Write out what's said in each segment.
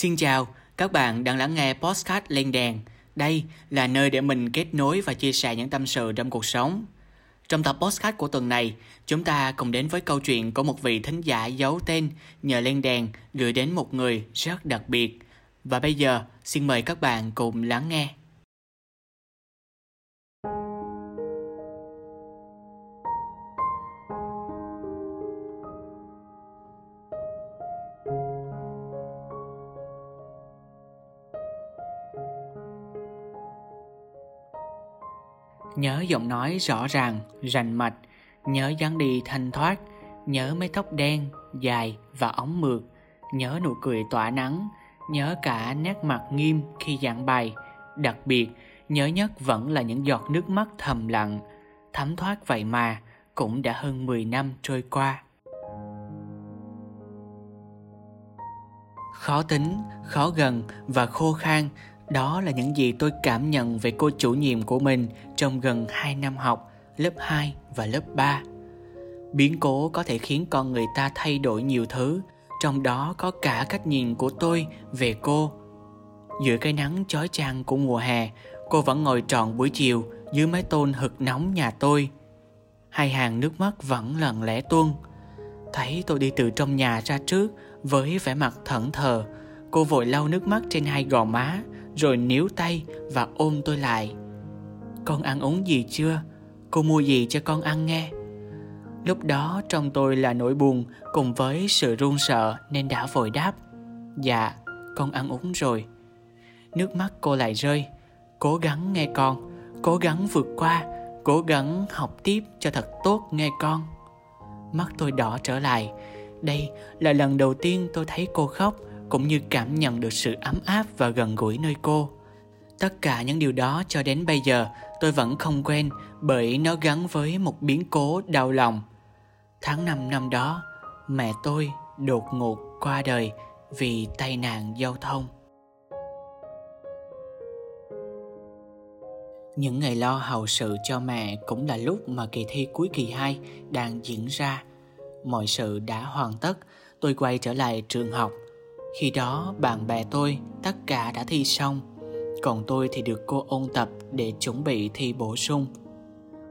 Xin chào, các bạn đang lắng nghe Postcard Lên Đèn. Đây là nơi để mình kết nối và chia sẻ những tâm sự trong cuộc sống. Trong tập Postcard của tuần này, chúng ta cùng đến với câu chuyện của một vị thính giả giấu tên nhờ lên đèn gửi đến một người rất đặc biệt. Và bây giờ, xin mời các bạn cùng lắng nghe. Nhớ giọng nói rõ ràng, rành mạch, nhớ dáng đi thanh thoát, nhớ mái tóc đen, dài và ống mượt, nhớ nụ cười tỏa nắng, nhớ cả nét mặt nghiêm khi giảng bài. Đặc biệt, nhớ nhất vẫn là những giọt nước mắt thầm lặng, thấm thoát vậy mà, cũng đã hơn 10 năm trôi qua. Khó tính, khó gần và khô khan đó là những gì tôi cảm nhận về cô chủ nhiệm của mình trong gần 2 năm học, lớp 2 và lớp 3. Biến cố có thể khiến con người ta thay đổi nhiều thứ, trong đó có cả cách nhìn của tôi về cô. Giữa cái nắng chói chang của mùa hè, cô vẫn ngồi trọn buổi chiều dưới mái tôn hực nóng nhà tôi. Hai hàng nước mắt vẫn lần lẽ tuôn. Thấy tôi đi từ trong nhà ra trước với vẻ mặt thẫn thờ, cô vội lau nước mắt trên hai gò má rồi níu tay và ôm tôi lại. Con ăn uống gì chưa? Cô mua gì cho con ăn nghe? Lúc đó trong tôi là nỗi buồn cùng với sự run sợ nên đã vội đáp dạ con ăn uống rồi. Nước mắt cô lại rơi. Cố gắng nghe con, cố gắng vượt qua, cố gắng học tiếp cho thật tốt nghe con. Mắt tôi đỏ trở lại. Đây là lần đầu tiên tôi thấy cô khóc cũng như cảm nhận được sự ấm áp và gần gũi nơi cô. Tất cả những điều đó cho đến bây giờ, tôi vẫn không quên bởi nó gắn với một biến cố đau lòng. Tháng năm năm đó, mẹ tôi đột ngột qua đời vì tai nạn giao thông. Những ngày lo hậu sự cho mẹ cũng là lúc mà kỳ thi cuối kỳ 2 đang diễn ra. Mọi sự đã hoàn tất, tôi quay trở lại trường học khi đó, bạn bè tôi, tất cả đã thi xong. Còn tôi thì được cô ôn tập để chuẩn bị thi bổ sung.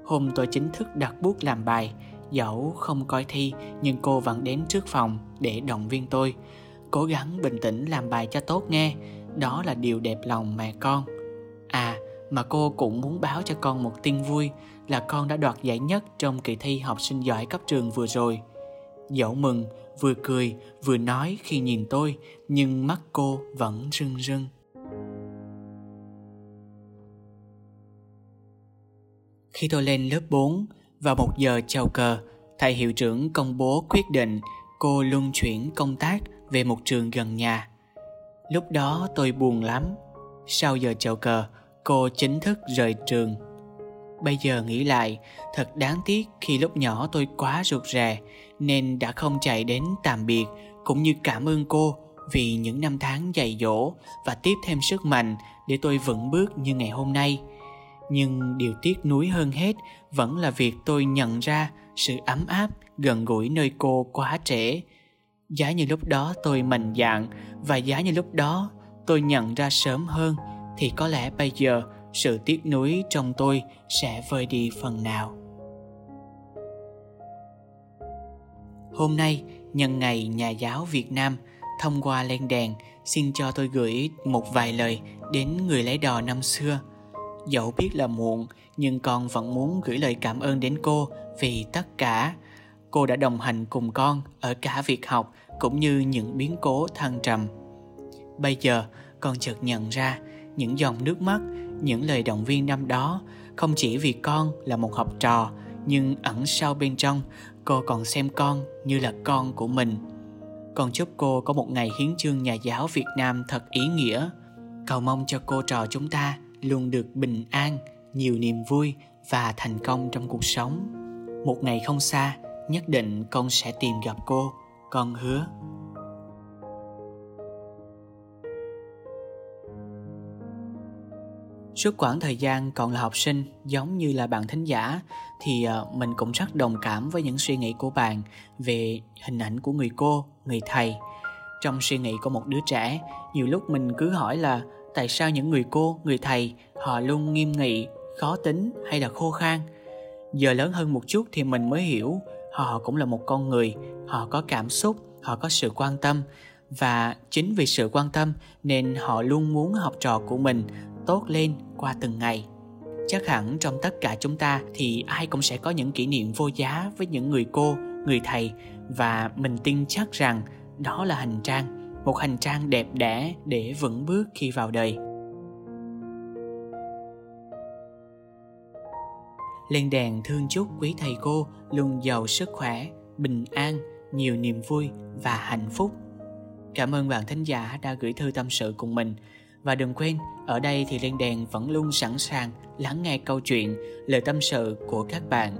Hôm tôi chính thức đặt bút làm bài, Dẫu không coi thi, nhưng cô vẫn đến trước phòng để động viên tôi. Cố gắng bình tĩnh làm bài cho tốt nghe, Đó là điều đẹp lòng mẹ con. À mà cô cũng muốn báo cho con một tin vui Là con đã đoạt giải nhất trong kỳ thi học sinh giỏi cấp trường vừa rồi. Dẫu mừng vừa cười, vừa nói khi nhìn tôi, nhưng mắt cô vẫn rưng rưng. Khi tôi lên lớp 4 vào một giờ chào cờ thầy hiệu trưởng công bố quyết định, cô luân chuyển công tác về một trường gần nhà. Lúc đó tôi buồn lắm. Sau giờ chào cờ, cô chính thức rời trường. Bây giờ nghĩ lại, thật đáng tiếc khi lúc nhỏ tôi quá rụt rè nên đã không chạy đến tạm biệt cũng như cảm ơn cô vì những năm tháng dạy dỗ và tiếp thêm sức mạnh để tôi vững bước như ngày hôm nay. Nhưng điều tiếc nuối hơn hết vẫn là việc tôi nhận ra sự ấm áp gần gũi nơi cô quá trễ. Giá như lúc đó tôi mạnh dạn và giá như lúc đó tôi nhận ra sớm hơn thì có lẽ bây giờ sự tiếc nuối trong tôi sẽ vơi đi phần nào. Hôm nay, nhân ngày nhà giáo việt nam thông qua len đèn, xin cho tôi gửi một vài lời đến người lấy đò năm xưa. Dẫu biết là muộn, nhưng con vẫn muốn gửi lời cảm ơn đến cô vì tất cả. Cô đã đồng hành cùng con ở cả việc học cũng như những biến cố thăng trầm. Bây giờ, con chợt nhận ra những dòng nước mắt những lời động viên năm đó không chỉ vì con là một học trò, nhưng ẩn sau bên trong, cô còn xem con như là con của mình. Con chúc cô có một ngày hiến chương nhà giáo việt nam thật ý nghĩa. Cầu mong cho cô trò chúng ta luôn được bình an, nhiều niềm vui và thành công trong cuộc sống. Một ngày không xa, nhất định con sẽ tìm gặp cô. Con hứa. Suốt quãng thời gian còn là học sinh, giống như là bạn thính giả, thì ờ, mình cũng rất đồng cảm với những suy nghĩ của bạn về hình ảnh của người cô, người thầy. Trong suy nghĩ của một đứa trẻ, nhiều lúc mình cứ hỏi là tại sao những người cô, người thầy, họ luôn nghiêm nghị, khó tính hay là khô khan? Giờ lớn hơn một chút thì mình mới hiểu họ cũng là một con người, họ có cảm xúc, họ có sự quan tâm. Và chính vì sự quan tâm nên họ luôn muốn học trò của mình tốt lên qua từng ngày. Chắc hẳn trong tất cả chúng ta thì ai cũng sẽ có những kỷ niệm vô giá với những người cô, người thầy, và mình tin chắc rằng đó là hành trang, một hành trang đẹp đẽ để vững bước khi vào đời. Lên đèn thương chúc quý thầy cô, luôn giàu sức khỏe, bình an, nhiều niềm vui và hạnh phúc. Cảm ơn bạn thính giả đã gửi thư tâm sự cùng mình và đừng quên, ở đây thì lên đèn vẫn luôn sẵn sàng lắng nghe câu chuyện, lời tâm sự của các bạn.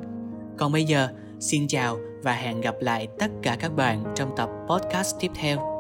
Còn bây giờ, xin chào và hẹn gặp lại tất cả các bạn trong tập podcast tiếp theo.